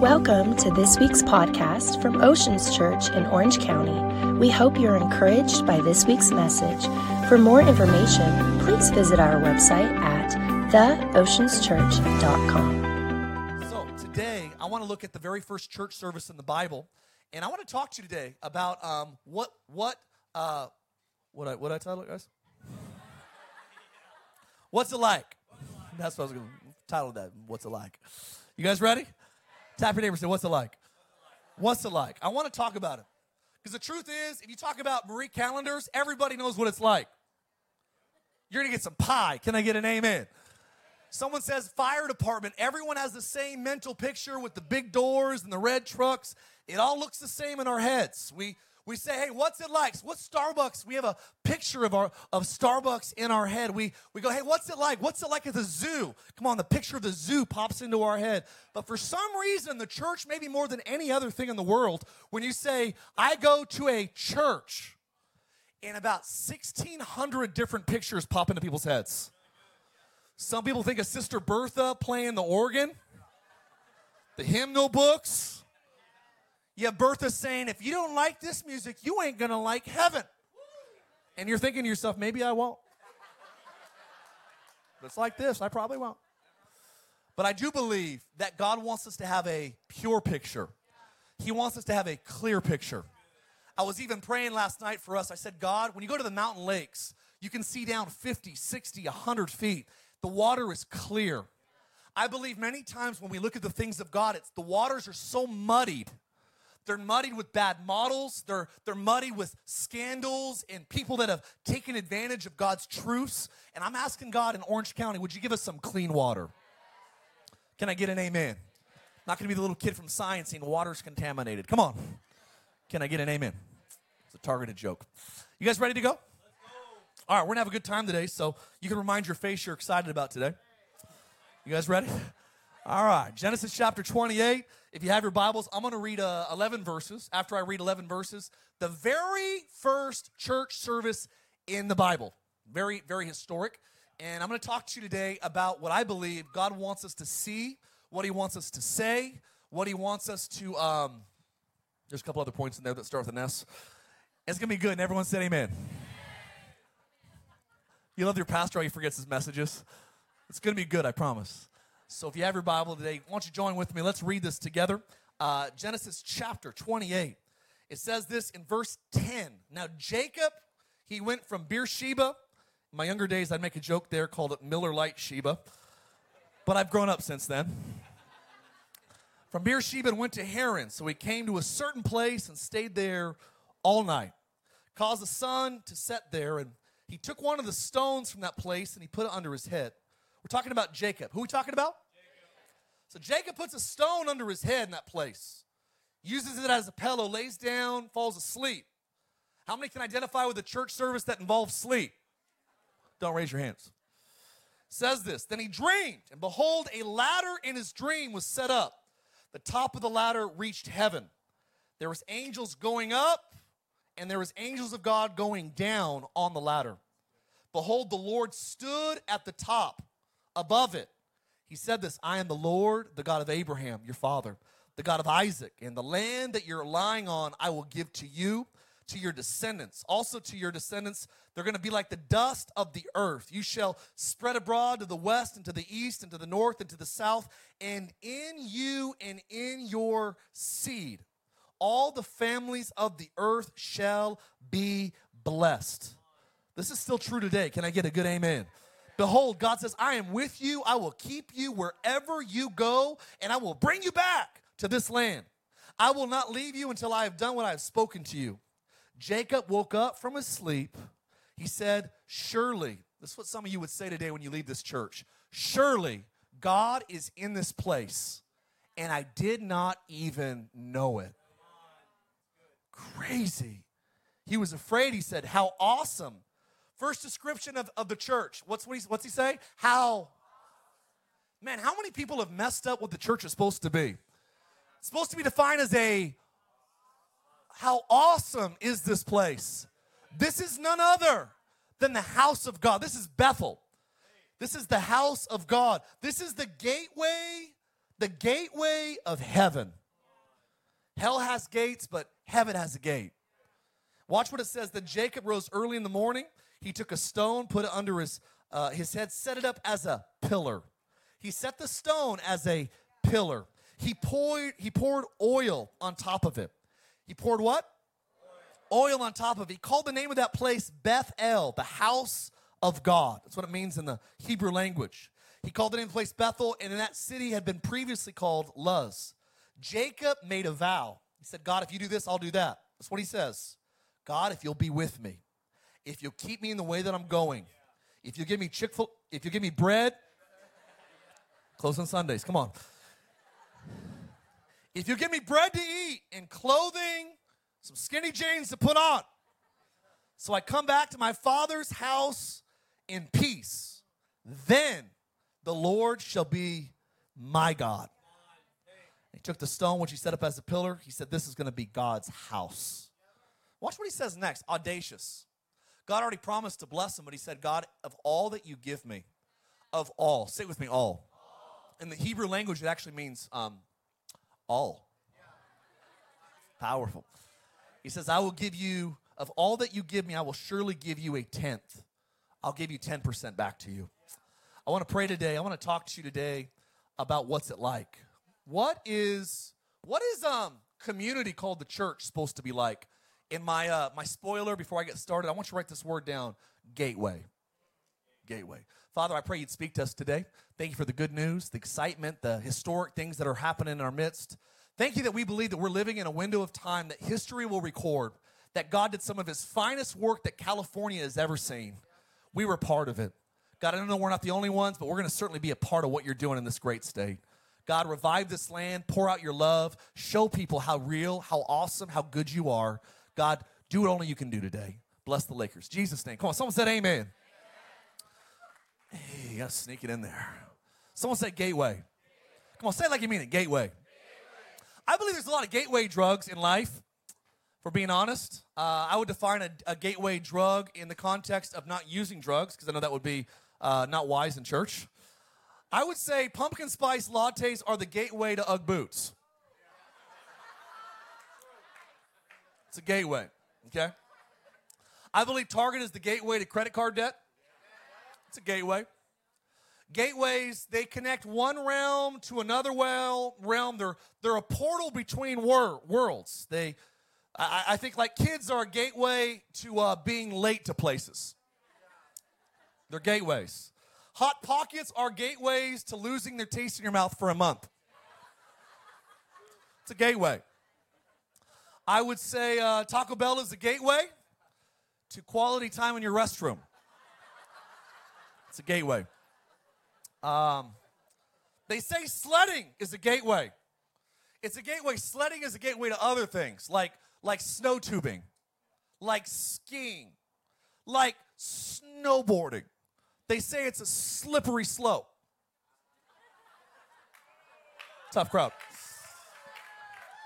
Welcome to this week's podcast from Oceans Church in Orange County. We hope you're encouraged by this week's message. For more information, please visit our website at theoceanschurch.com. So, today I want to look at the very first church service in the Bible, and I want to talk to you today about um, what what uh, what I what I title it, guys? What's it like? That's what I was going to title that. What's it like? You guys ready? Tap your neighbor and say, What's it like? What's it like? I want to talk about it. Because the truth is, if you talk about Marie Callender's, everybody knows what it's like. You're going to get some pie. Can I get an amen? Someone says fire department. Everyone has the same mental picture with the big doors and the red trucks. It all looks the same in our heads. We we say, hey, what's it like? What's Starbucks? We have a picture of our of Starbucks in our head. We we go, hey, what's it like? What's it like at the zoo? Come on, the picture of the zoo pops into our head. But for some reason, the church, maybe more than any other thing in the world, when you say, I go to a church, and about 1,600 different pictures pop into people's heads. Some people think of Sister Bertha playing the organ, the hymnal books you have Bertha saying, if you don't like this music, you ain't gonna like heaven. And you're thinking to yourself, maybe I won't. But it's like this, I probably won't. But I do believe that God wants us to have a pure picture. He wants us to have a clear picture. I was even praying last night for us. I said, God, when you go to the mountain lakes, you can see down 50, 60, 100 feet. The water is clear. I believe many times when we look at the things of God, it's the waters are so muddied they're muddied with bad models. They're, they're muddied with scandals and people that have taken advantage of God's truths. And I'm asking God in Orange County, would you give us some clean water? Can I get an amen? Not going to be the little kid from science saying water's contaminated. Come on. Can I get an amen? It's a targeted joke. You guys ready to go? All right, we're going to have a good time today, so you can remind your face you're excited about today. You guys ready? All right, Genesis chapter 28. If you have your Bibles, I'm going to read uh, 11 verses. After I read 11 verses, the very first church service in the Bible. Very, very historic. And I'm going to talk to you today about what I believe God wants us to see, what He wants us to say, what He wants us to. Um, there's a couple other points in there that start with an S. It's going to be good. And everyone said amen. You love your pastor how he forgets his messages? It's going to be good, I promise. So if you have your Bible today, why don't you join with me? Let's read this together. Uh, Genesis chapter 28. It says this in verse 10. Now, Jacob, he went from Beersheba. In my younger days, I'd make a joke there, called it Miller Lite Sheba. But I've grown up since then. From Beersheba and went to Haran. So he came to a certain place and stayed there all night. Caused the sun to set there, and he took one of the stones from that place and he put it under his head. We're talking about Jacob. Who are we talking about? So Jacob puts a stone under his head in that place, uses it as a pillow, lays down, falls asleep. How many can identify with a church service that involves sleep? Don't raise your hands. Says this Then he dreamed, and behold, a ladder in his dream was set up. The top of the ladder reached heaven. There was angels going up, and there was angels of God going down on the ladder. Behold, the Lord stood at the top above it. He said this I am the Lord, the God of Abraham, your father, the God of Isaac, and the land that you're lying on, I will give to you, to your descendants. Also, to your descendants, they're going to be like the dust of the earth. You shall spread abroad to the west, and to the east, and to the north, and to the south, and in you and in your seed, all the families of the earth shall be blessed. This is still true today. Can I get a good amen? Behold, God says, I am with you. I will keep you wherever you go, and I will bring you back to this land. I will not leave you until I have done what I have spoken to you. Jacob woke up from his sleep. He said, Surely, this is what some of you would say today when you leave this church. Surely, God is in this place, and I did not even know it. Crazy. He was afraid. He said, How awesome First description of, of the church. What's, what he, what's he say? How? Man, how many people have messed up what the church is supposed to be? It's supposed to be defined as a how awesome is this place? This is none other than the house of God. This is Bethel. This is the house of God. This is the gateway the gateway of heaven. Hell has gates, but heaven has a gate. Watch what it says. Then Jacob rose early in the morning. He took a stone, put it under his, uh, his head, set it up as a pillar. He set the stone as a pillar. He poured, he poured oil on top of it. He poured what? Oil on top of it. He called the name of that place Beth El, the house of God. That's what it means in the Hebrew language. He called the name of the place Bethel, and in that city had been previously called Luz. Jacob made a vow. He said, God, if you do this, I'll do that. That's what he says. God, if you'll be with me, if you'll keep me in the way that I'm going, if you give me Chick fil if you give me bread, close on Sundays, come on. If you give me bread to eat and clothing, some skinny jeans to put on, so I come back to my father's house in peace, then the Lord shall be my God. He took the stone which he set up as a pillar. He said, This is going to be God's house. Watch what he says next audacious. God already promised to bless him, but he said, God, of all that you give me, of all, say with me, all. In the Hebrew language, it actually means um, all. Powerful. He says, I will give you, of all that you give me, I will surely give you a tenth. I'll give you 10% back to you. I want to pray today. I want to talk to you today about what's it like. What is what is um community called the church supposed to be like? In my uh my spoiler before I get started, I want you to write this word down, gateway. Gateway. Father, I pray you'd speak to us today. Thank you for the good news, the excitement, the historic things that are happening in our midst. Thank you that we believe that we're living in a window of time that history will record that God did some of his finest work that California has ever seen. We were part of it. God, I don't know we're not the only ones, but we're going to certainly be a part of what you're doing in this great state. God, revive this land, pour out your love, show people how real, how awesome, how good you are. God, do what only you can do today. Bless the Lakers. Jesus' name. Come on, someone said amen. Hey, you gotta sneak it in there. Someone said gateway. Come on, say it like you mean it. Gateway. I believe there's a lot of gateway drugs in life, for being honest. Uh, I would define a, a, gateway drug in the context of not using drugs, because I know that would be uh, not wise in church. I would say pumpkin spice lattes are the gateway to Ugg boots. It's a gateway, okay? I believe Target is the gateway to credit card debt. It's a gateway. Gateways, they connect one realm to another well, realm. They're, they're a portal between wor- worlds. They, I, I, think like kids are a gateway to uh, being late to places. They're gateways. Hot Pockets are gateways to losing their taste in your mouth for a month. It's a gateway. I would say uh, Taco Bell is a gateway to quality time in your restroom. It's a gateway. Um, they say sledding is a gateway. It's a gateway. Sledding is a gateway to other things like like snow tubing, like skiing, like snowboarding. They say it's a slippery slope. Tough crowd.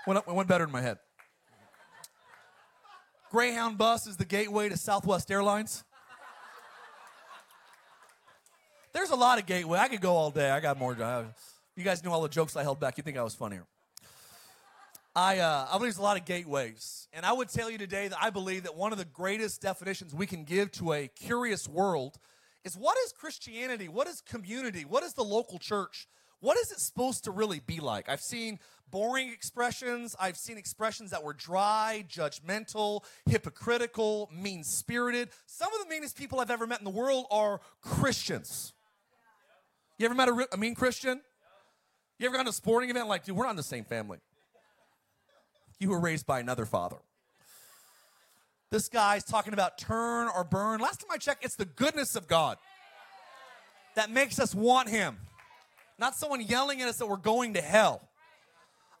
Went, went better in my head. Greyhound bus is the gateway to Southwest Airlines. There's a lot of gateway. I could go all day. I got more. You guys knew all the jokes I held back. You think I was funnier? I, uh, I believe there's a lot of gateways. And I would tell you today that I believe that one of the greatest definitions we can give to a curious world is what is Christianity? What is community? What is the local church? What is it supposed to really be like? I've seen boring expressions. I've seen expressions that were dry, judgmental, hypocritical, mean spirited. Some of the meanest people I've ever met in the world are Christians. You ever met a, a mean Christian? You ever gone to a sporting event like, dude, we're not in the same family. You were raised by another father. This guy's talking about turn or burn. Last time I checked, it's the goodness of God that makes us want Him, not someone yelling at us that we're going to hell.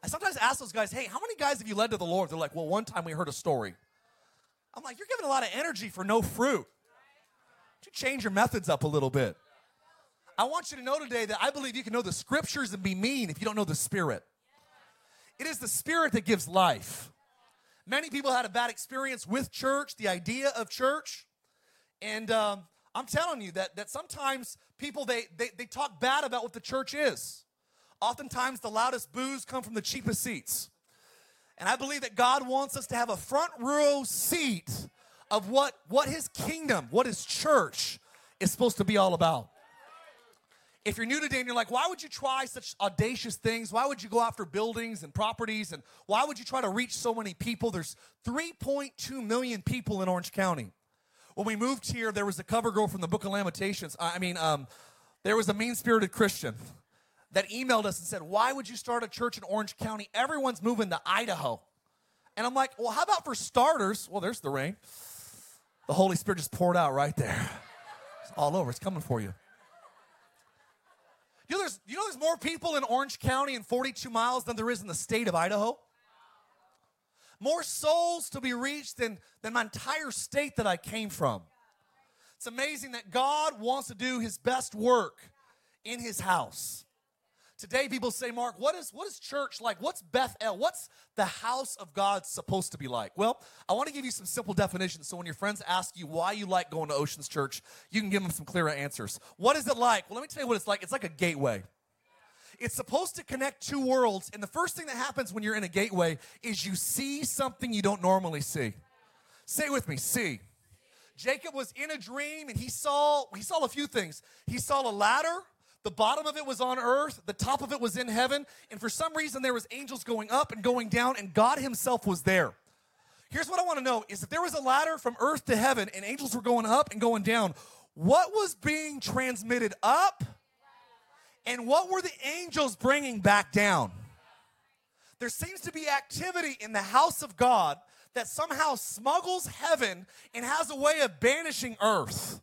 I sometimes ask those guys, hey, how many guys have you led to the Lord? They're like, well, one time we heard a story. I'm like, you're giving a lot of energy for no fruit. You change your methods up a little bit. I want you to know today that I believe you can know the scriptures and be mean if you don't know the Spirit. It is the Spirit that gives life. Many people had a bad experience with church, the idea of church. And um, I'm telling you that, that sometimes people, they, they, they talk bad about what the church is. Oftentimes, the loudest boos come from the cheapest seats. And I believe that God wants us to have a front row seat of what, what His kingdom, what His church is supposed to be all about. If you're new today and you're like, why would you try such audacious things? Why would you go after buildings and properties? And why would you try to reach so many people? There's 3.2 million people in Orange County. When we moved here, there was a cover girl from the Book of Lamentations. I mean, um, there was a mean spirited Christian that emailed us and said, Why would you start a church in Orange County? Everyone's moving to Idaho. And I'm like, Well, how about for starters? Well, there's the rain. The Holy Spirit just poured out right there. It's all over, it's coming for you. You know, there's, you know there's more people in Orange County and 42 miles than there is in the state of Idaho? More souls to be reached than, than my entire state that I came from. It's amazing that God wants to do his best work in his house. Today, people say, Mark, what is, what is church like? What's Bethel? What's the house of God supposed to be like? Well, I want to give you some simple definitions so when your friends ask you why you like going to Oceans Church, you can give them some clearer answers. What is it like? Well, let me tell you what it's like. It's like a gateway. It's supposed to connect two worlds, and the first thing that happens when you're in a gateway is you see something you don't normally see. Say with me, see. Jacob was in a dream and he saw he saw a few things. He saw a ladder, the bottom of it was on earth, the top of it was in heaven, and for some reason there was angels going up and going down and God himself was there. Here's what I want to know is if there was a ladder from earth to heaven and angels were going up and going down, what was being transmitted up and what were the angels bringing back down? There seems to be activity in the house of God that somehow smuggles heaven and has a way of banishing earth.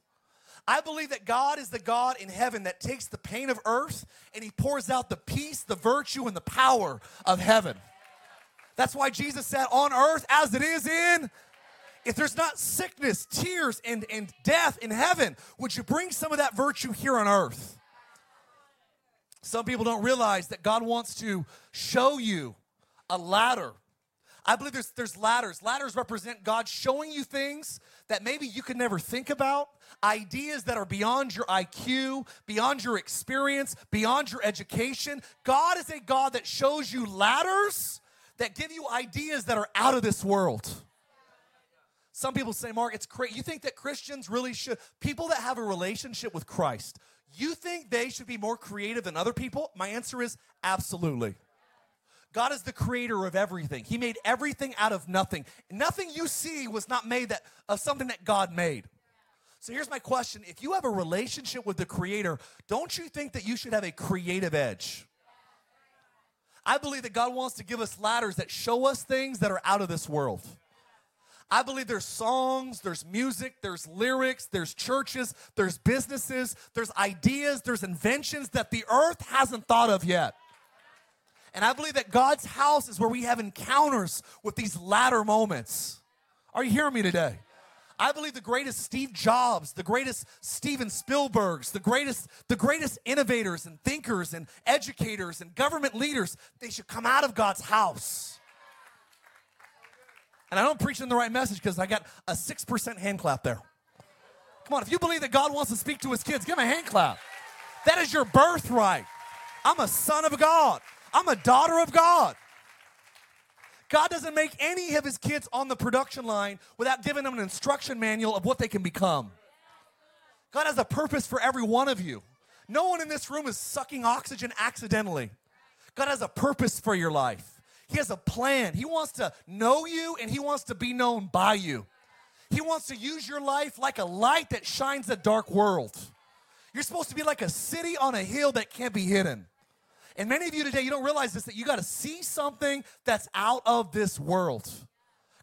I believe that God is the God in heaven that takes the pain of earth and he pours out the peace, the virtue, and the power of heaven. That's why Jesus said, On earth as it is in if there's not sickness, tears, and, and death in heaven, would you bring some of that virtue here on earth? Some people don't realize that God wants to show you a ladder I believe there's, there's ladders. Ladders represent God showing you things that maybe you could never think about, ideas that are beyond your IQ, beyond your experience, beyond your education. God is a God that shows you ladders that give you ideas that are out of this world. Some people say, Mark, it's crazy. You think that Christians really should, people that have a relationship with Christ, you think they should be more creative than other people? My answer is absolutely. God is the creator of everything. He made everything out of nothing. Nothing you see was not made that, of something that God made. So here's my question. If you have a relationship with the creator, don't you think that you should have a creative edge? I believe that God wants to give us ladders that show us things that are out of this world. I believe there's songs, there's music, there's lyrics, there's churches, there's businesses, there's ideas, there's inventions that the earth hasn't thought of yet. And I believe that God's house is where we have encounters with these latter moments. Are you hearing me today? I believe the greatest Steve Jobs, the greatest Steven Spielbergs, the greatest, the greatest innovators and thinkers and educators and government leaders, they should come out of God's house. And I don't preach in the right message because I got a 6% hand clap there. Come on, if you believe that God wants to speak to his kids, give him a hand clap. That is your birthright. I'm a son of God. I'm a daughter of God. God doesn't make any of his kids on the production line without giving them an instruction manual of what they can become. God has a purpose for every one of you. No one in this room is sucking oxygen accidentally. God has a purpose for your life. He has a plan. He wants to know you and he wants to be known by you. He wants to use your life like a light that shines a dark world. You're supposed to be like a city on a hill that can't be hidden. And many of you today, you don't realize this that you got to see something that's out of this world.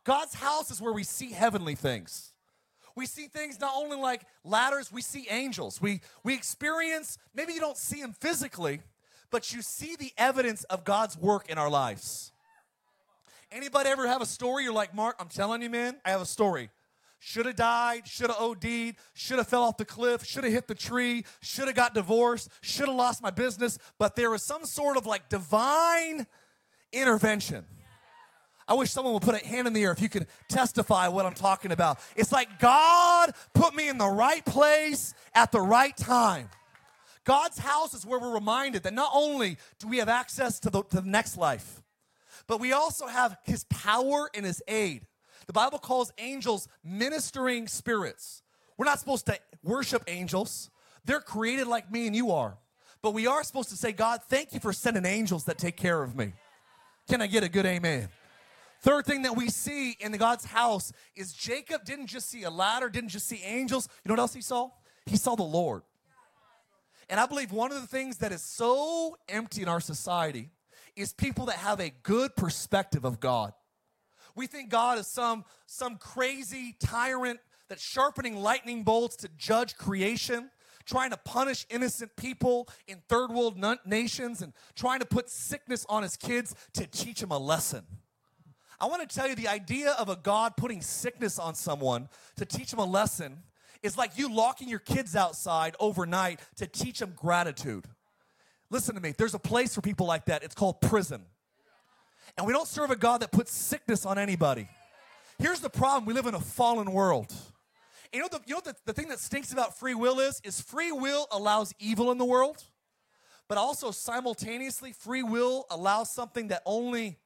God's house is where we see heavenly things. We see things not only like ladders, we see angels. We, we experience, maybe you don't see them physically, but you see the evidence of God's work in our lives. Anybody ever have a story? You're like, Mark, I'm telling you, man, I have a story. Should have died, should have OD'd, should have fell off the cliff, should have hit the tree, should have got divorced, should have lost my business, but there was some sort of like divine intervention. I wish someone would put a hand in the air if you could testify what I'm talking about. It's like God put me in the right place at the right time. God's house is where we're reminded that not only do we have access to the, to the next life, but we also have his power and his aid. The Bible calls angels ministering spirits. We're not supposed to worship angels, they're created like me and you are. But we are supposed to say, God, thank you for sending angels that take care of me. Can I get a good amen? Third thing that we see in God's house is Jacob didn't just see a ladder, didn't just see angels. You know what else he saw? He saw the Lord. And I believe one of the things that is so empty in our society is people that have a good perspective of God. We think God is some, some crazy tyrant that's sharpening lightning bolts to judge creation, trying to punish innocent people in third world nations, and trying to put sickness on his kids to teach them a lesson. I want to tell you the idea of a God putting sickness on someone to teach them a lesson is like you locking your kids outside overnight to teach them gratitude. Listen to me, there's a place for people like that. It's called prison. And we don't serve a God that puts sickness on anybody. Here's the problem we live in a fallen world. You know, the, you know the, the thing that stinks about free will is, is free will allows evil in the world, but also simultaneously, free will allows something that only,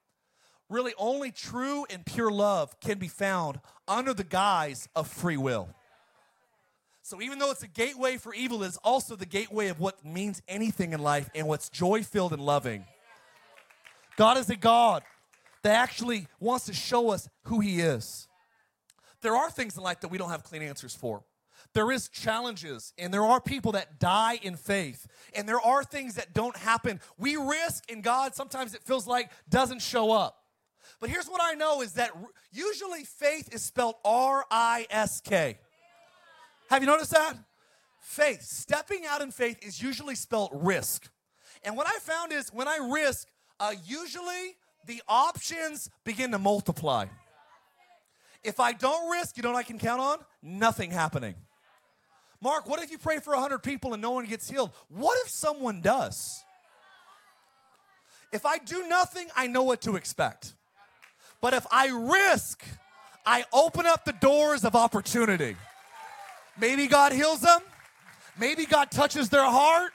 really only true and pure love can be found under the guise of free will. So even though it's a gateway for evil, it's also the gateway of what means anything in life and what's joy filled and loving. God is a God that actually wants to show us who He is. There are things in life that we don't have clean answers for. There is challenges, and there are people that die in faith, and there are things that don't happen. We risk, and God sometimes it feels like doesn't show up. But here's what I know is that usually faith is spelled R I S K. Have you noticed that? Faith, stepping out in faith is usually spelled risk. And what I found is when I risk, uh, usually the options begin to multiply. If I don't risk, you know what I can count on? Nothing happening. Mark, what if you pray for 100 people and no one gets healed? What if someone does? If I do nothing, I know what to expect. But if I risk, I open up the doors of opportunity. Maybe God heals them. Maybe God touches their heart.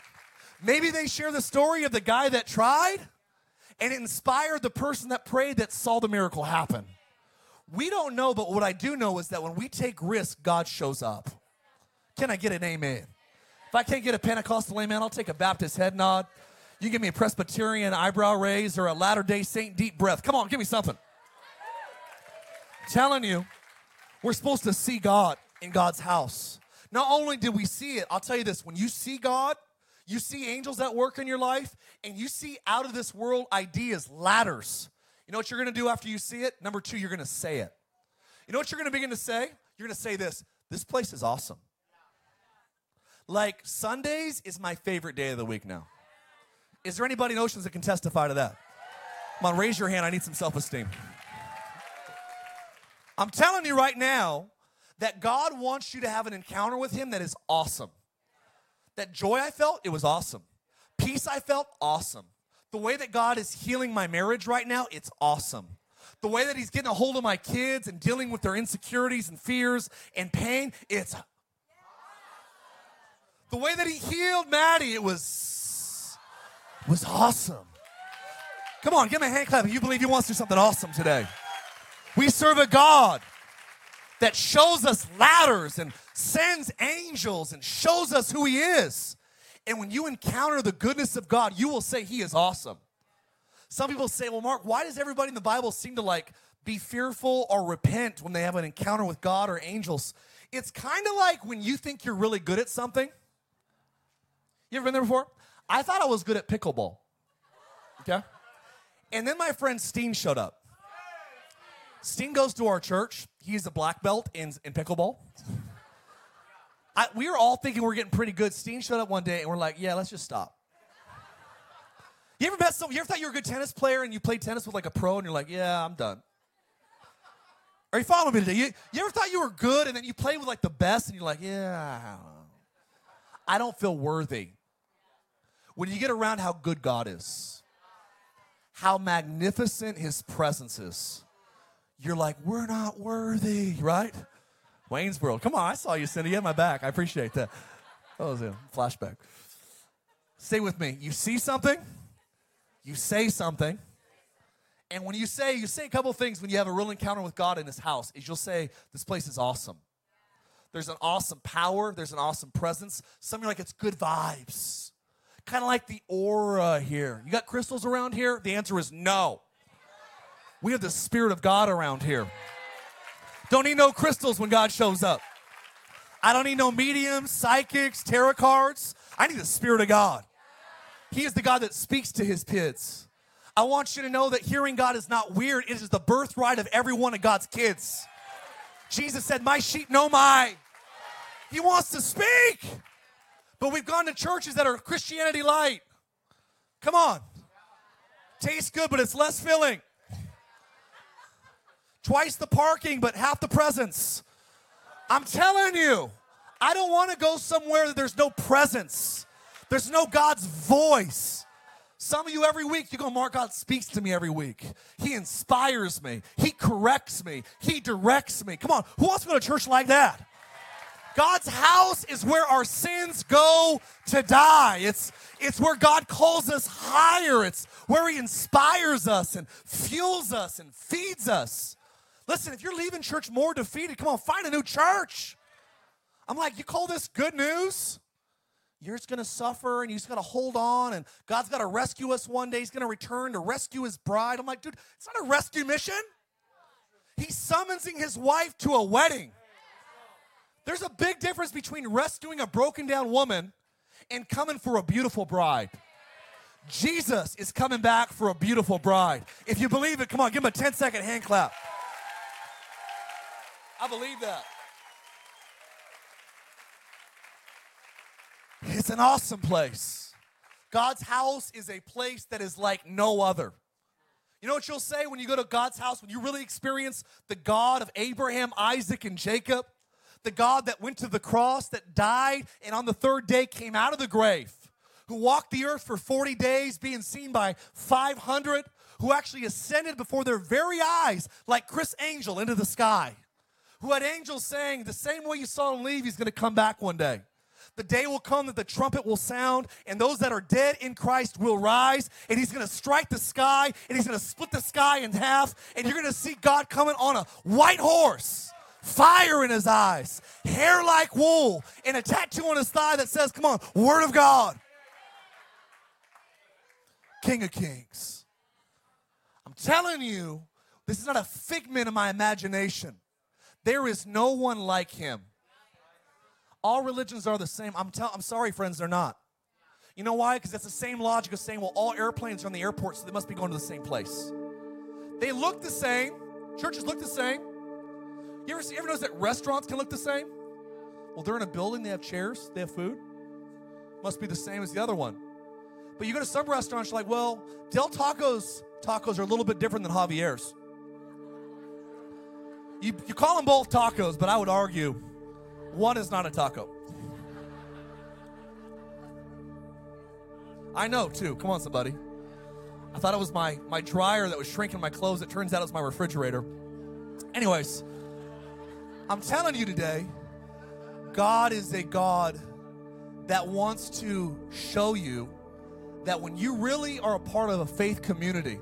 Maybe they share the story of the guy that tried and inspired the person that prayed that saw the miracle happen. We don't know, but what I do know is that when we take risks, God shows up. Can I get an amen? If I can't get a Pentecostal amen, I'll take a Baptist head nod. You give me a Presbyterian eyebrow raise or a Latter day Saint deep breath. Come on, give me something. I'm telling you, we're supposed to see God in God's house. Not only did we see it, I'll tell you this when you see God, you see angels at work in your life, and you see out of this world ideas, ladders. You know what you're gonna do after you see it? Number two, you're gonna say it. You know what you're gonna begin to say? You're gonna say this this place is awesome. Like Sundays is my favorite day of the week now. Is there anybody in Oceans that can testify to that? Come on, raise your hand. I need some self esteem. I'm telling you right now, that God wants you to have an encounter with Him that is awesome. That joy I felt, it was awesome. Peace I felt, awesome. The way that God is healing my marriage right now, it's awesome. The way that He's getting a hold of my kids and dealing with their insecurities and fears and pain, it's the way that He healed Maddie, it was was awesome. Come on, give me a hand clap if you believe He wants to do something awesome today. We serve a God that shows us ladders and sends angels and shows us who He is. And when you encounter the goodness of God, you will say He is awesome. Some people say, well, Mark, why does everybody in the Bible seem to like be fearful or repent when they have an encounter with God or angels? It's kind of like when you think you're really good at something. You ever been there before? I thought I was good at pickleball. Okay? And then my friend Steen showed up. Steen goes to our church. He's a black belt in, in pickleball. I, we were all thinking we are getting pretty good. Steen showed up one day and we're like, yeah, let's just stop. You ever met someone, you ever thought you were a good tennis player and you played tennis with like a pro and you're like, yeah, I'm done. Are you following me today? You, you ever thought you were good and then you played with like the best and you're like, yeah, I don't feel worthy. When you get around how good God is, how magnificent his presence is, you're like, we're not worthy, right? Wayne's World. Come on, I saw you, Cindy. You had my back. I appreciate that. That was a flashback. Stay with me. You see something, you say something, and when you say, you say a couple things when you have a real encounter with God in His house, is you'll say, This place is awesome. There's an awesome power, there's an awesome presence. Some are like, It's good vibes. Kind of like the aura here. You got crystals around here? The answer is no. We have the Spirit of God around here. Don't need no crystals when God shows up. I don't need no mediums, psychics, tarot cards. I need the Spirit of God. He is the God that speaks to his kids. I want you to know that hearing God is not weird, it is the birthright of every one of God's kids. Jesus said, My sheep know my. He wants to speak. But we've gone to churches that are Christianity light. Come on. Tastes good, but it's less filling. Twice the parking, but half the presence. I'm telling you, I don't want to go somewhere that there's no presence. There's no God's voice. Some of you every week, you go, Mark, God speaks to me every week. He inspires me. He corrects me. He directs me. Come on, who wants to go to church like that? God's house is where our sins go to die. It's, it's where God calls us higher. It's where He inspires us and fuels us and feeds us. Listen, if you're leaving church more defeated, come on, find a new church. I'm like, you call this good news? You're just to suffer and you just to hold on and God's got to rescue us one day. He's to return to rescue his bride. I'm like, dude, it's not a rescue mission. He's summoning his wife to a wedding. There's a big difference between rescuing a broken down woman and coming for a beautiful bride. Jesus is coming back for a beautiful bride. If you believe it, come on, give him a 10 second hand clap. I believe that. It's an awesome place. God's house is a place that is like no other. You know what you'll say when you go to God's house, when you really experience the God of Abraham, Isaac, and Jacob? The God that went to the cross, that died, and on the third day came out of the grave, who walked the earth for 40 days, being seen by 500, who actually ascended before their very eyes, like Criss Angel, into the sky, who had angels saying, The same way you saw him leave, he's gonna come back one day. The day will come that the trumpet will sound, and those that are dead in Christ will rise, and He's gonna strike the sky, and He's gonna split the sky in half, and you're gonna see God coming on a white horse, fire in His eyes, hair like wool, and a tattoo on His thigh that says, Come on, Word of God. King of Kings. I'm telling you, this is not a figment of my imagination. There is no one like Him. All religions are the same. I'm, tell- I'm sorry, friends, they're not. You know why? Because that's the same logic of saying, well, all airplanes are in the airport, so they must be going to the same place. They look the same. Churches look the same. You ever, see, ever notice that restaurants can look the same? Well, they're in a building, they have chairs, they have food. Must be the same as the other one. But you go to some restaurants, you're like, well, Del Taco's tacos are a little bit different than Javier's. You, you call them both tacos, but I would argue one is not a taco. I know too. Come on, somebody. I thought it was my, my dryer that was shrinking my clothes. It turns out it was my refrigerator. Anyways, I'm telling you today, God is a God that wants to show you that when you really are a part of a faith community,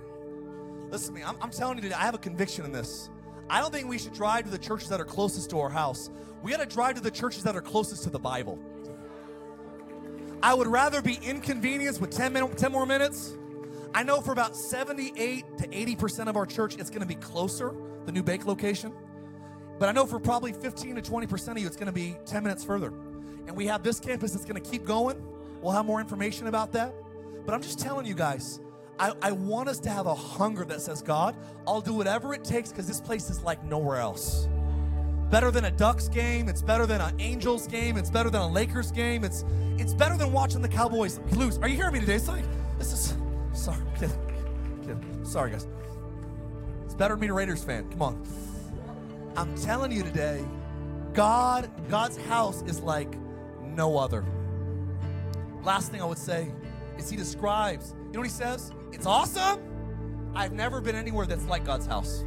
listen to me, I'm, I'm telling you today, I have a conviction in this. I don't think we should drive to the churches that are closest to our house. We got to drive to the churches that are closest to the Bible. I would rather be inconvenienced with 10, 10 more minutes. I know for about 78 to 80% of our church, it's going to be closer, the new bake location. But I know for probably 15 to 20% of you, it's going to be 10 minutes further. And we have this campus that's going to keep going. We'll have more information about that. But I'm just telling you guys, I, I want us to have a hunger that says, God, I'll do whatever it takes because this place is like nowhere else. Better than a Ducks game. It's better than an Angels game. It's better than a Lakers game. It's it's better than watching the Cowboys lose. Are you hearing me today? It's like this is sorry, kid. Sorry, guys. It's better than being a Raiders fan. Come on. I'm telling you today, God, God's house is like no other. Last thing I would say is He describes. You know what He says? It's awesome. I've never been anywhere that's like God's house.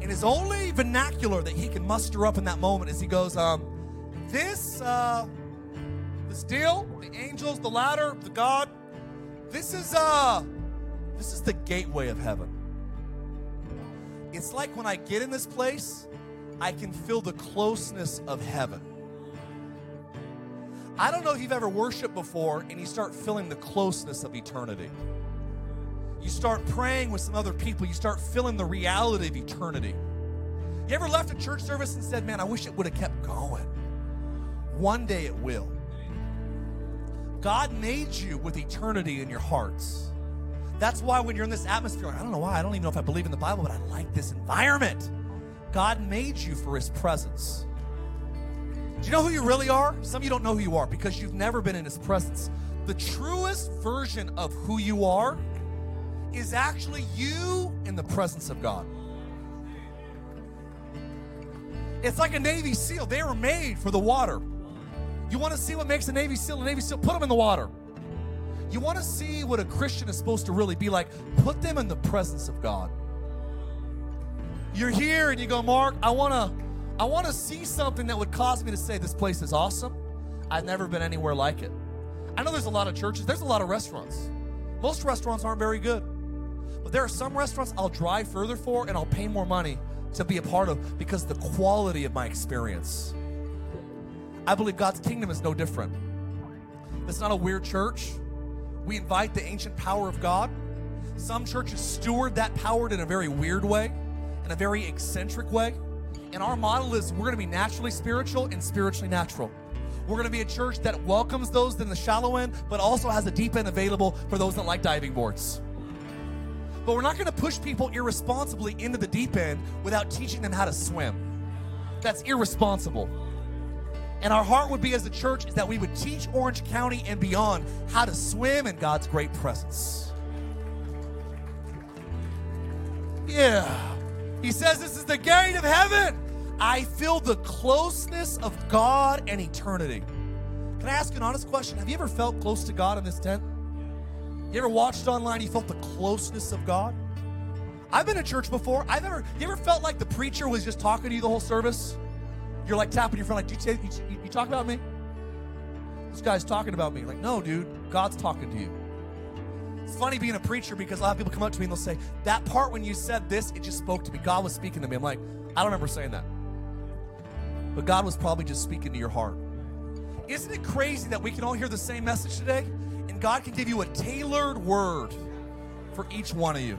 And his only vernacular that he can muster up in that moment is he goes, um, this, uh, this deal, the angels, the ladder, the God, This is uh this is the gateway of heaven. It's like when I get in this place, I can feel the closeness of heaven. I don't know if you've ever worshiped before and you start feeling the closeness of eternity. You start praying with some other people, you start feeling the reality of eternity. You ever left a church service and said, Man, I wish it would have kept going? One day it will. God made you with eternity in your hearts. That's why when you're in this atmosphere, I don't know why, I don't even know if I believe in the Bible, but I like this environment. God made you for His presence. Do you know who you really are? Some of you don't know who you are because you've never been in His presence. The truest version of who you are is actually you in the presence of God. It's like a Navy SEAL. They were made for the water. You want to see what makes a Navy SEAL a Navy SEAL? Put them in the water. You want to see what a Christian is supposed to really be like? Put them in the presence of God. You're here and you go, Mark, I want to I want to see something that would cause me to say this place is awesome. I've never been anywhere like it. I know there's a lot of churches, there's a lot of restaurants. Most restaurants aren't very good. But there are some restaurants I'll drive further for and I'll pay more money to be a part of because the quality of my experience. I believe God's kingdom is no different. It's not a weird church. We invite the ancient power of God. Some churches steward that power in a very weird way, in a very eccentric way. And our model is we're going to be naturally spiritual and spiritually natural. We're going to be a church that welcomes those in the shallow end, but also has a deep end available for those that like diving boards. But we're not going to push people irresponsibly into the deep end without teaching them how to swim. That's irresponsible. And our heart would be as a church is that we would teach Orange County and beyond how to swim in God's great presence. Yeah. He says this is the gate of heaven. I feel the closeness of God and eternity. Can I ask an honest question? Have you ever felt close to God in this tent? You ever watched online? You felt the closeness of God? I've been to church before. I've ever, you ever felt like the preacher was just talking to you the whole service? You're like tapping your friend, like, you, you, you talk about me? This guy's talking about me. Like, no, dude, God's talking to you. Funny being a preacher because a lot of people come up to me and they'll say, That part when you said this, it just spoke to me. God was speaking to me. I'm like, I don't remember saying that. But God was probably just speaking to your heart. Isn't it crazy that we can all hear the same message today? And God can give you a tailored word for each one of you.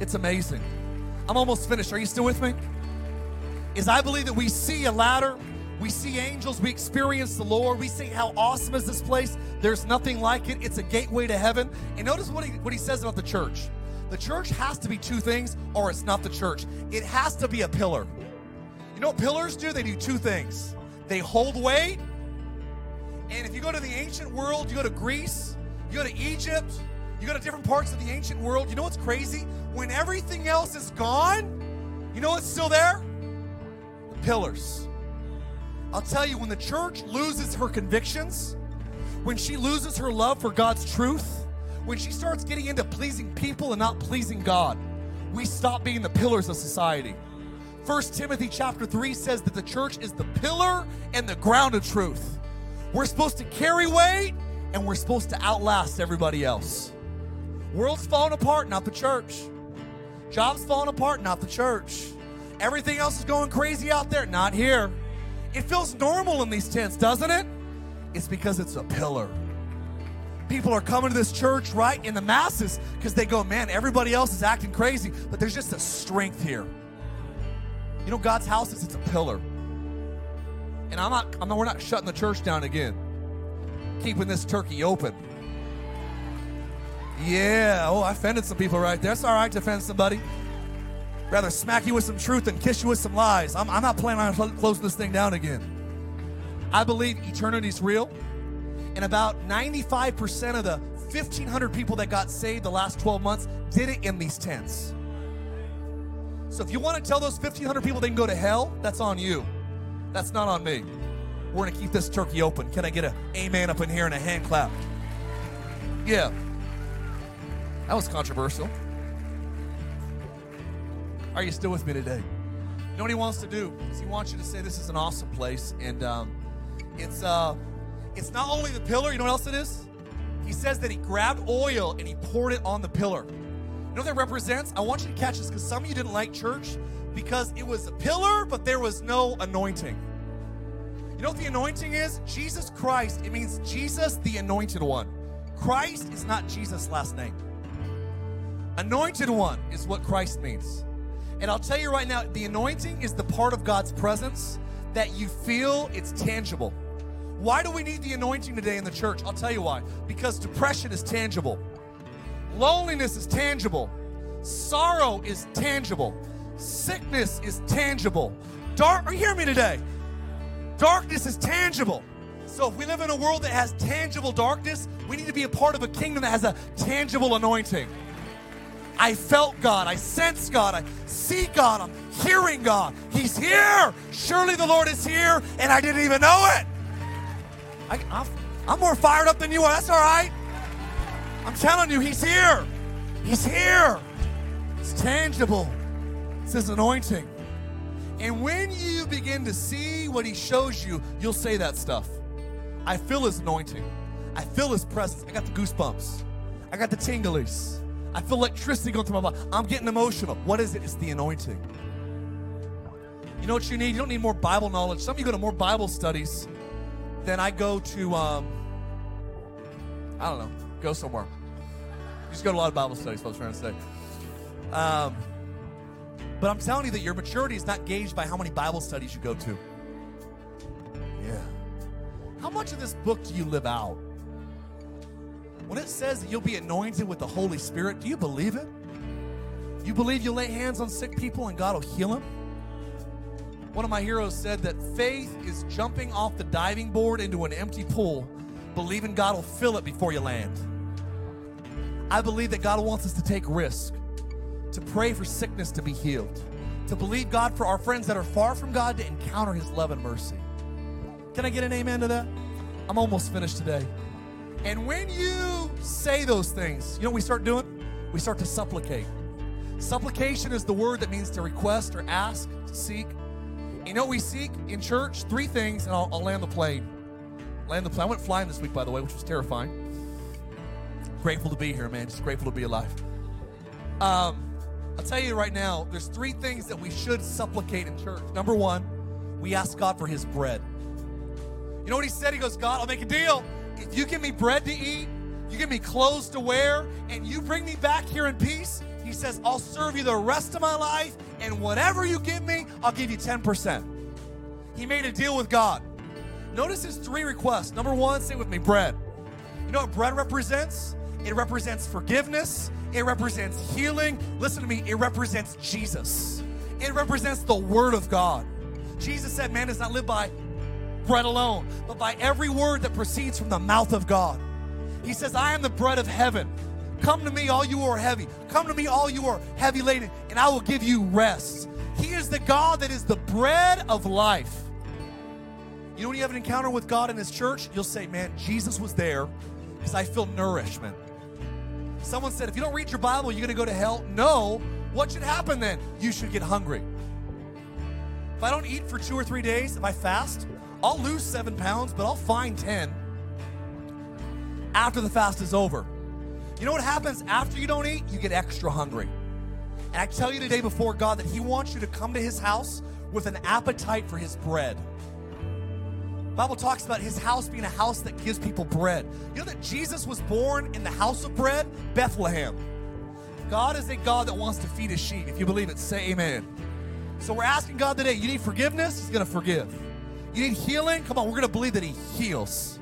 It's amazing. I'm almost finished. Are you still with me? Is I believe that we see a ladder, we see angels, we experience the Lord, we see how awesome is this place. There's nothing like it. It's a gateway to heaven. And notice what he what he says about the church. The church has to be two things, or it's not the church. It has to be a pillar. You know what pillars do? They do two things. They hold weight. And if you go to the ancient world, you go to Greece, you go to Egypt, you go to different parts of the ancient world, you know what's crazy? When everything else is gone, you know what's still there? The pillars. I'll tell you, when the church loses her convictions, when she loses her love for God's truth, when she starts getting into pleasing people and not pleasing God, we stop being the pillars of society. 1 Timothy chapter 3 says that the church is the pillar and the ground of truth. We're supposed to carry weight and we're supposed to outlast everybody else. World's falling apart, not the church. Jobs falling apart, not the church. Everything else is going crazy out there, not here. It feels normal in these tents, doesn't it? It's because it's a pillar. People are coming to this church, right, in the masses because they go, man, everybody else is acting crazy, but there's just a strength here. You know, God's house is it's a pillar. And I'm not, I'm not, we're not shutting the church down again. Keeping this turkey open. Yeah, oh, I offended some people right there. It's all right to offend somebody. Rather smack you with some truth than kiss you with some lies. I'm, I'm not planning on closing this thing down again. I believe eternity's real. And about 95% of the 1,500 people that got saved the last 12 months did it in these tents. So if you want to tell those 1,500 people they can go to hell, that's on you. That's not on me. We're going to keep this turkey open. Can I get a amen up in here and a hand clap? Yeah. That was controversial. Are you still with me today? You know what he wants to do? Is he wants you to say this is an awesome place, and um, it's uh, it's not only the pillar. You know what else it is? he says that he grabbed oil and he poured it on the pillar. You know what that represents? I want you to catch this because some of you didn't like church because it was a pillar, but there was no anointing. You know what the anointing is? Jesus Christ. It means Jesus, the anointed one. Christ is not Jesus' last name. Anointed one is what Christ means. And I'll tell you right now, the anointing is the part of God's presence that you feel it's tangible. Why do we need the anointing today in the church? I'll tell you why. Because depression is tangible, loneliness is tangible, sorrow is tangible, sickness is tangible. Dark, are you hearing me today? Darkness is tangible. So if we live in a world that has tangible darkness, we need to be a part of a kingdom that has a tangible anointing. I felt God. I sense God. I see God. I'm hearing God. He's here. Surely the Lord is here, and I didn't even know it. I, am more fired up than you are. That's all right. I'm telling you, He's here. He's here. It's tangible. It's His anointing. And when you begin to see what He shows you, you'll say that stuff. I feel His anointing. I feel His presence. I got the goosebumps. I got the tinglies. I feel electricity going through my body. I'm getting emotional. What is it? It's the anointing. You know what you need? You don't need more Bible knowledge. Some of you go to more Bible studies than I go to, um, I don't know, go somewhere. You just go to a lot of Bible studies, what I was trying to say. Um, but I'm telling you that your maturity is not gauged by how many Bible studies you go to. Yeah. How much of this book do you live out? When it says that you'll be anointed with the Holy Spirit, do you believe it? You believe you'll lay hands on sick people and God will heal them? One of my heroes said that faith is jumping off the diving board into an empty pool, believing God will fill it before you land. I believe that God wants us to take risk, to pray for sickness to be healed, to believe God for our friends that are far from God to encounter His love and mercy. Can I get an amen to that? I'm almost finished today. And when you say those things, you know what we start doing? We start to supplicate. Supplication is the word that means to request or ask, to seek. You know we seek in church? Three things, and I'll, I'll land the plane. Land the plane. I went flying this week, by the way, which was terrifying. Grateful to be here, man. Just grateful to be alive. Um, I'll tell you right now, there's three things that we should supplicate in church. Number one, we ask God for his bread. You know what he said? He goes, God, I'll make a deal if you give me bread to eat, you give me clothes to wear, and you bring me back here in peace, he says, I'll serve you the rest of my life, and whatever you give me, I'll give you 10%. He made a deal with God. Notice his three requests. Number one, say with me, bread. You know what bread represents? It represents forgiveness, it represents healing. Listen to me, it represents Jesus, it represents the Word of God. Jesus said, Man does not live by bread alone, but by every word that proceeds from the mouth of God. He says, I am the bread of heaven. Come to me, all you are heavy. Come to me, all you are heavy laden, and I will give you rest. He is the God that is the bread of life. You know, when you have an encounter with God in His church, you'll say, Man, Jesus was there because I feel nourishment. Someone said, If you don't read your Bible, you're going to go to hell. No. What should happen then? You should get hungry. If I don't eat for two or three days, if I fast, I'll lose seven pounds, but I'll find 10 after the fast is over. You know what happens after you don't eat? You get extra hungry. And I tell you today before God that He wants you to come to His house with an appetite for His bread. The Bible talks about His house being a house that gives people bread. You know that Jesus was born in the house of bread? Bethlehem. God is a God that wants to feed His sheep. If you believe it, say amen. So we're asking God today, you need forgiveness? He's going to forgive. You need healing? Come on, we're going to believe that He heals.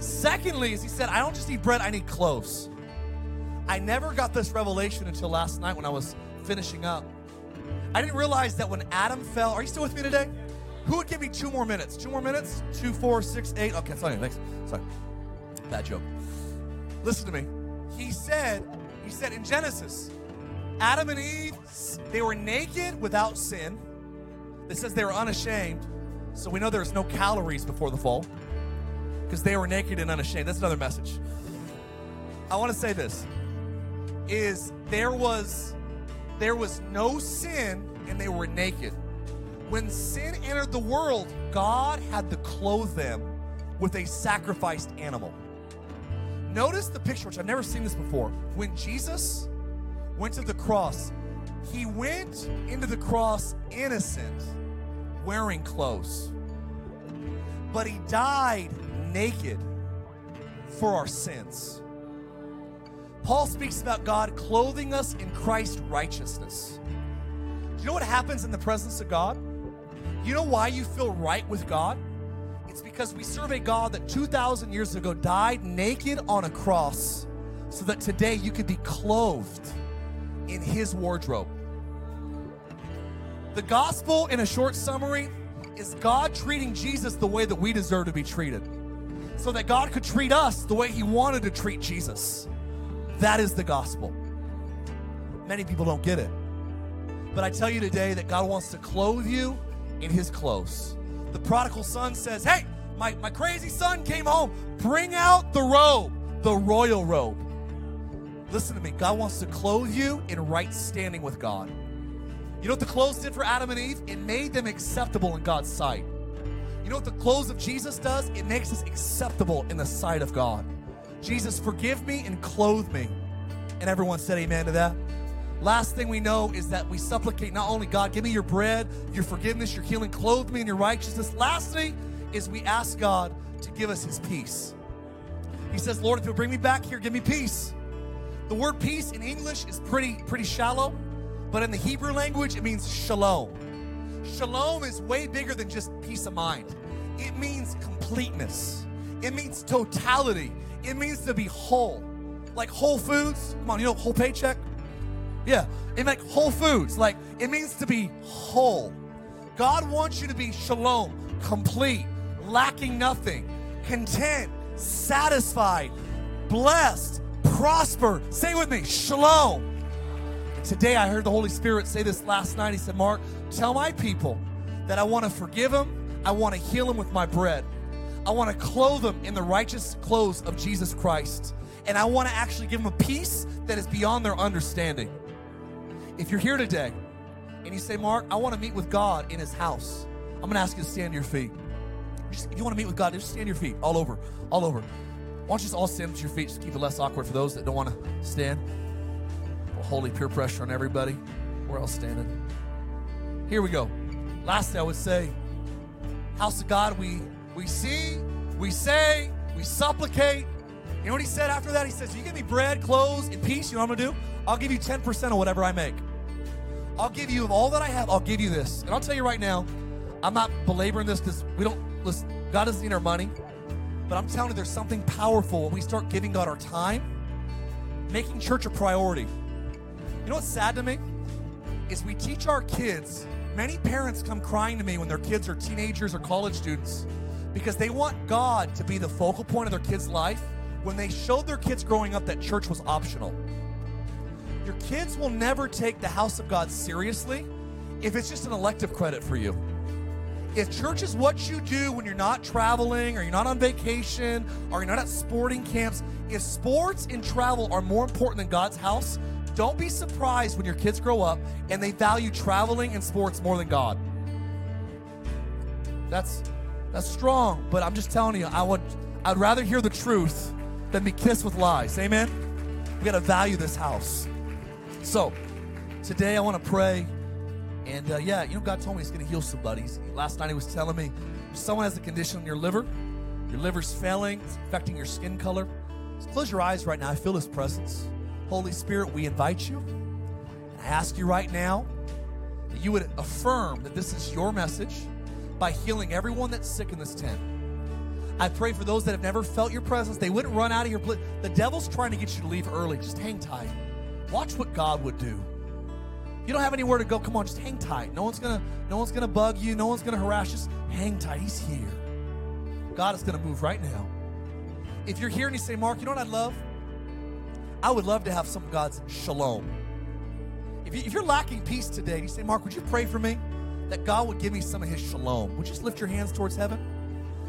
Secondly, as He said, I don't just need bread, I need clothes. I never got this revelation until last night when I was finishing up. I didn't realize that when Adam fell, are you still with me today? Who would give me two more minutes? Two more minutes? Two, four, six, eight. Okay, sorry, thanks. Sorry. Bad joke. Listen to me. He said, he said in Genesis, Adam and Eve, they were naked without sin. It says they were unashamed. So we know there's no calories before the fall because they were naked and unashamed. That's another message. I want to say this is there was there was no sin and they were naked. When sin entered the world, God had to clothe them with a sacrificed animal. Notice the picture, which I've never seen this before. When Jesus went to the cross, he went into the cross innocent, wearing clothes. But he died naked for our sins. Paul speaks about God clothing us in Christ's righteousness. Do you know what happens in the presence of God? You know why you feel right with God? It's because we serve a God that 2,000 years ago died naked on a cross so that today you could be clothed in his wardrobe. The gospel, in a short summary, is God treating Jesus the way that we deserve to be treated so that God could treat us the way he wanted to treat Jesus. That is the gospel. Many people don't get it. But I tell you today that God wants to clothe you in his clothes. The prodigal son says, Hey, my, my crazy son came home. Bring out the robe, the royal robe. Listen to me. God wants to clothe you in right standing with God. You know what the clothes did for Adam and Eve? It made them acceptable in God's sight. You know what the clothes of Jesus does? It makes us acceptable in the sight of God. Jesus, forgive me and clothe me. And everyone said amen to that. Last thing we know is that we supplicate not only God, give me your bread, your forgiveness, your healing, clothe me in your righteousness. Lastly, is we ask God to give us his peace. He says, Lord, if you'll bring me back here, give me peace. The word peace in English is pretty, pretty shallow, but in the Hebrew language, it means shalom. Shalom is way bigger than just peace of mind. It means completeness. It means totality. It means to be whole. Like Whole Foods. Come on, you know whole paycheck? Yeah. It like Whole Foods. Like it means to be whole. God wants you to be shalom, complete, lacking nothing, content, satisfied, blessed, prosper. Say with me, shalom. Today I heard the Holy Spirit say this last night. He said, Mark, tell my people that I want to forgive them, I want to heal them with my bread. I want to clothe them in the righteous clothes of Jesus Christ. And I want to actually give them a peace that is beyond their understanding. If you're here today and you say, Mark, I want to meet with God in his house, I'm going to ask you to stand to your feet. Just, if you want to meet with God, just stand to your feet all over, all over. Why don't you just all stand to your feet? Just keep it less awkward for those that don't want to stand. Holy peer pressure on everybody. We're all standing. Here we go. Lastly, I would say, house of God, we we see, we say, we supplicate. You know what he said after that? He says, You give me bread, clothes, and peace. You know what I'm gonna do? I'll give you 10% of whatever I make. I'll give you of all that I have, I'll give you this. And I'll tell you right now, I'm not belaboring this because we don't listen, God doesn't need our money. But I'm telling you, there's something powerful when we start giving God our time, making church a priority. You know what's sad to me? Is we teach our kids, many parents come crying to me when their kids are teenagers or college students because they want God to be the focal point of their kids' life when they showed their kids growing up that church was optional. Your kids will never take the house of God seriously if it's just an elective credit for you. If church is what you do when you're not traveling or you're not on vacation or you're not at sporting camps, if sports and travel are more important than God's house, don't be surprised when your kids grow up and they value traveling and sports more than God. That's that's strong, but I'm just telling you, I would I'd rather hear the truth than be kissed with lies. Amen. We got to value this house. So, today I want to pray and uh, yeah, you know, God told me He's going to heal somebody. Last night He was telling me someone has a condition in your liver. Your liver's failing, it's affecting your skin color. Close your eyes right now. I feel His presence. Holy Spirit, we invite you. I ask you right now that you would affirm that this is your message by healing everyone that's sick in this tent. I pray for those that have never felt your presence, they wouldn't run out of your place. The devil's trying to get you to leave early. Just hang tight. Watch what God would do. You don't have anywhere to go. Come on, just hang tight. No one's gonna, no one's gonna bug you. No one's gonna harass you. Just hang tight. He's here. God is gonna move right now. If you're here and you say, Mark, you know what I'd love? I would love to have some of God's shalom. If, you, are lacking peace today, you say, Mark, would you pray for me that God would give me some of his shalom? Would you just lift your hands towards heaven?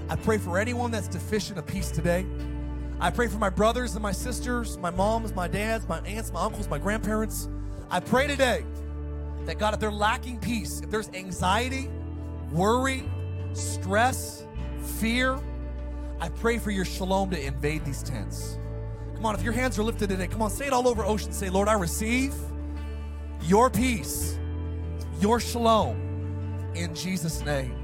I pray for anyone that's deficient of peace today. I pray for my brothers and my sisters, my moms, my dads, my aunts, my uncles, my grandparents. I pray today that God, if they're lacking peace, if there's anxiety, worry, stress, fear, I pray for your shalom to invade these tents. Come on, if your hands are lifted today, come on, say it all over ocean. Say, Lord, I receive your peace, your shalom in Jesus' name.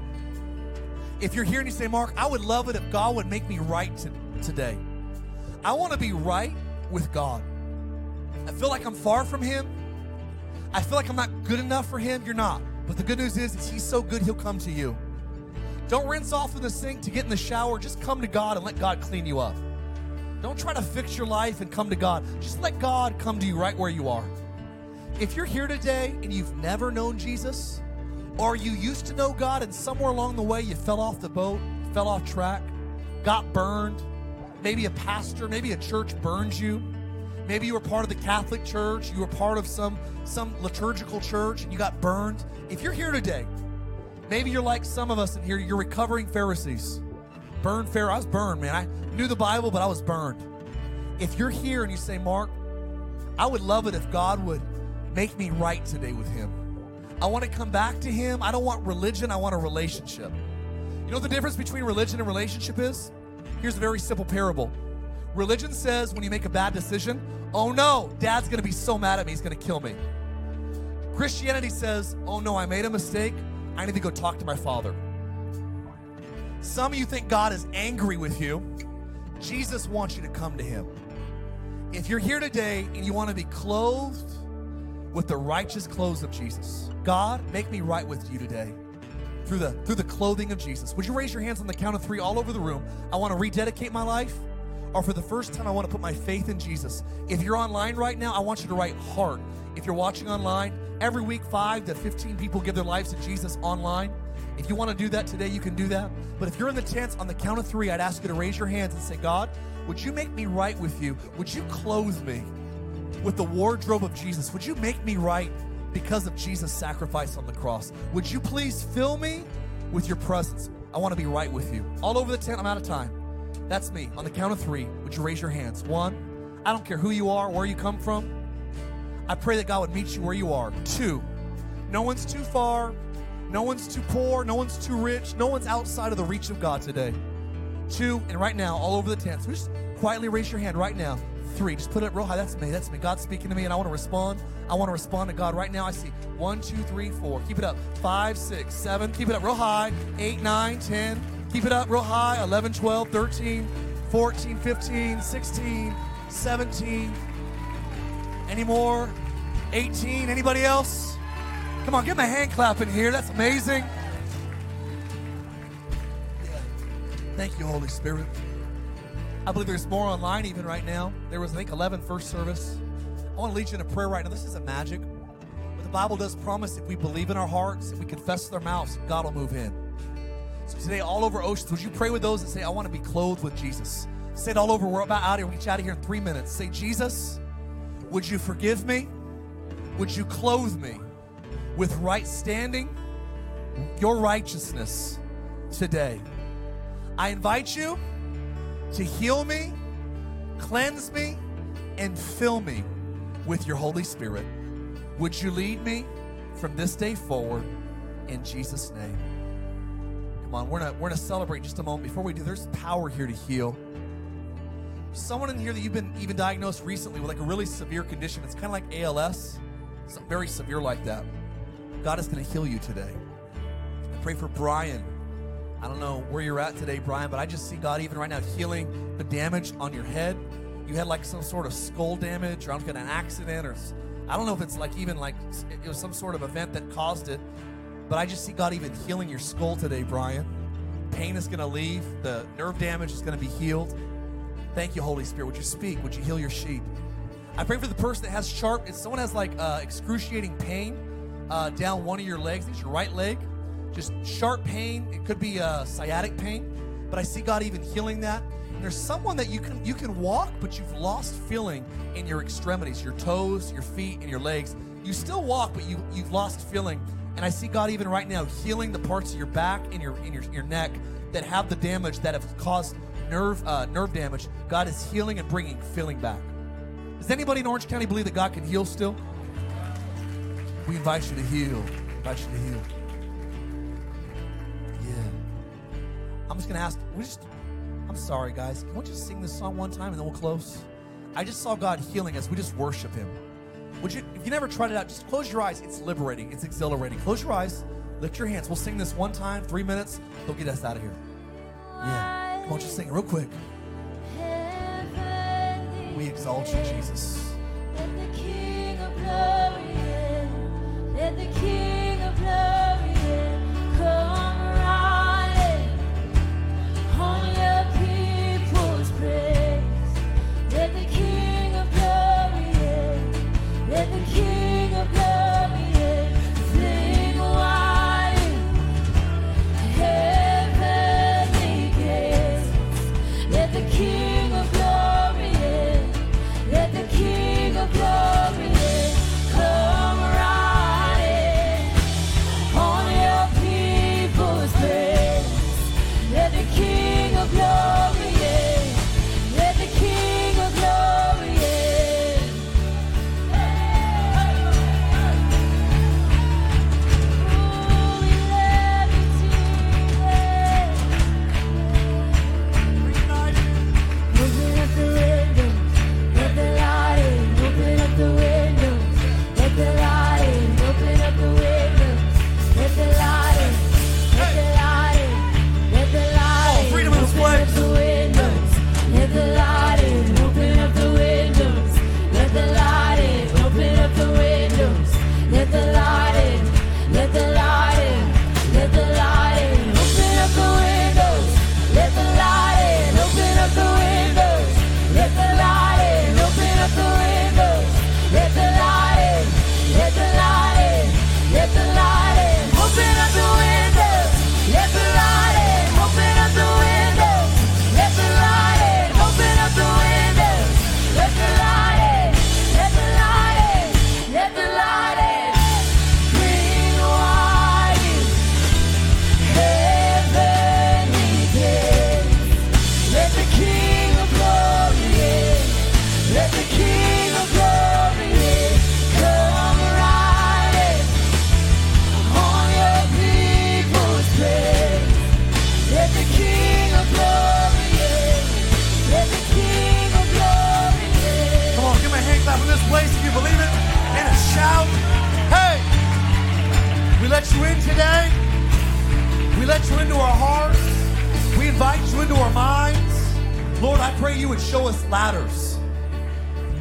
If you're here and you say, Mark, I would love it if God would make me right to, today. I want to be right with God. I feel like I'm far from Him. I feel like I'm not good enough for Him. You're not. But the good news is, is He's so good, He'll come to you. Don't rinse off in the sink to get in the shower. Just come to God and let God clean you up. Don't try to fix your life and come to God. Just let God come to you right where you are. If you're here today and you've never known Jesus, or you used to know God and somewhere along the way you fell off the boat, fell off track, got burned, maybe a pastor, maybe a church burned you. Maybe you were part of the Catholic Church, you were part of some some liturgical church and you got burned. If you're here today, maybe you're like some of us in here, you're recovering Pharisees. Burned Pharaoh. I was burned, man. I knew the Bible, but I was burned. If you're here and you say, Mark, I would love it if God would make me right today with Him. I want to come back to Him. I don't want religion, I want a relationship. You know the difference between religion and relationship is? Here's a very simple parable. Religion says when you make a bad decision, oh no, dad's gonna be so mad at me, he's gonna kill me. Christianity says, oh no, I made a mistake, I need to go talk to my father. Some of you think God is angry with you. Jesus wants you to come to him. If you're here today and you want to be clothed with the righteous clothes of Jesus, God, make me right with you today through the through the clothing of Jesus. Would you raise your hands on the count of 3 all over the room? I want to rededicate my life or for the first time I want to put my faith in Jesus. If you're online right now, I want you to write heart. If you're watching online, every week 5 to 15 people give their lives to Jesus online. If you want to do that today, you can do that. But if you're in the tents on the count of three, I'd ask you to raise your hands and say, God, would you make me right with you? Would you clothe me with the wardrobe of Jesus? Would you make me right because of Jesus' sacrifice on the cross? Would you please fill me with your presence? I want to be right with you. All over the tent, I'm out of time. That's me. On the count of three, would you raise your hands? One, I don't care who you are, where you come from. I pray that God would meet you where you are. Two, no one's too far, no one's too poor. No one's too rich. No one's outside of the reach of God today. Two, and right now, all over the tent. So just quietly raise your hand right now. Three, just put it up real high. That's me. That's me. God's speaking to me, and I want to respond. I want to respond to God right now. I see one, two, three, four. Keep it up. Five, six, seven. Keep it up real high. Eight, nine, ten. Keep it up real high. 11, 12, 13, 14, 15, 16, 17. Any more? 18. Anybody else? Come on, give him a hand clap in here. That's amazing. Thank you, Holy Spirit. I believe there's more online even right now. There was, I think, 11 first service. I want to lead you in a prayer right now. This isn't magic, but the Bible does promise if we believe in our hearts, if we confess with our mouths, God will move in. So today, all over Oceans, would you pray with those and say, I want to be clothed with Jesus? Say it all over. We're about out here. We'll get you out of here in three minutes. Say, Jesus, would you forgive me? Would you clothe me with right standing, your righteousness today. I invite you to heal me, cleanse me, and fill me with your Holy Spirit. Would you lead me from this day forward in Jesus' name? Come on, we're gonna, we're gonna celebrate just a moment. Before we do, there's power here to heal. Someone in here that you've been even diagnosed recently with like a really severe condition. It's kind of like ALS, it's very severe like that. God is going to heal you today. I pray for Brian. I don't know where you're at today, Brian, but I just see God even right now healing the damage on your head. You had like some sort of skull damage, or I'm an accident, or I don't know if it's like even like it was some sort of event that caused it, but I just see God even healing your skull today, Brian. Pain is going to leave, the nerve damage is going to be healed. Thank you, Holy Spirit. Would you speak? Would you heal your sheep? I pray for the person that has sharp, if someone has like uh, excruciating pain, uh, down one of your legs. It's your right leg. Just sharp pain. It could be uh, sciatic pain, but I see God even healing that. There's someone that you can you can walk, but you've lost feeling in your extremities, your toes, your feet, and your legs. You still walk, but you you've lost feeling. And I see God even right now healing the parts of your back and your in your, your neck that have the damage that have caused nerve uh, nerve damage. God is healing and bringing feeling back. Does anybody in Orange County believe that God can heal still? We invite you to heal. We invite you to heal. Yeah. I'm just gonna ask. We just. I'm sorry, guys. Can we just sing this song one time and then we'll close? I just saw God healing us. we just worship Him. Would you, if you never tried it out, just close your eyes. It's liberating, it's exhilarating. Close your eyes, lift your hands. We'll sing this one time, three minutes. They'll get us out of here. Yeah. Come on, just sing it real quick. We exalt you, Jesus. The King invite you into our minds. Lord, I pray you would show us ladders.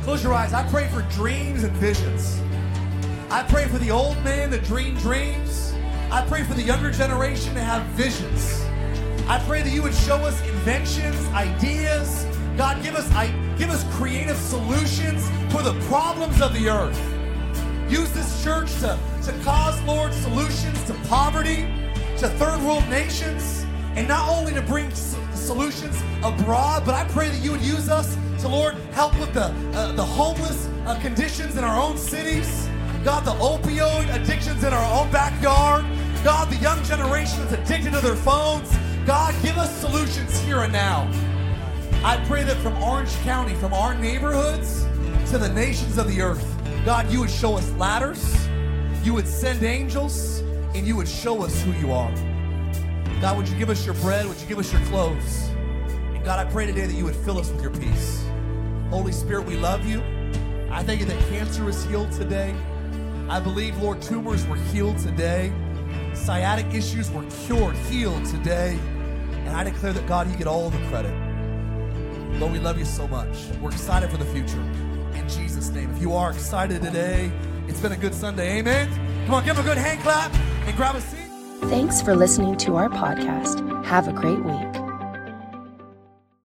Close your eyes. I pray for dreams and visions. I pray for the old man to dream dreams. I pray for the younger generation to have visions. I pray that you would show us inventions, ideas. God, give us I, give us creative solutions for the problems of the earth. Use this church to, to cause, Lord, solutions to poverty, to third world nations, and not only to bring solutions abroad, but I pray that you would use us to, Lord, help with the, uh, the homeless uh, conditions in our own cities. God, the opioid addictions in our own backyard. God, the young generation that's addicted to their phones. God, give us solutions here and now. I pray that from Orange County, from our neighborhoods to the nations of the earth, God, you would show us ladders, you would send angels, and you would show us who you are. God, would you give us your bread? Would you give us your clothes? And God, I pray today that you would fill us with your peace. Holy Spirit, we love you. I thank you that cancer is healed today. I believe, Lord, tumors were healed today. Sciatic issues were cured, healed today. And I declare that, God, you get all the credit. Lord, we love you so much. We're excited for the future. In Jesus' name. If you are excited today, it's been a good Sunday. Amen. Come on, give a good hand clap and grab a seat. Thanks for listening to our podcast. Have a great week.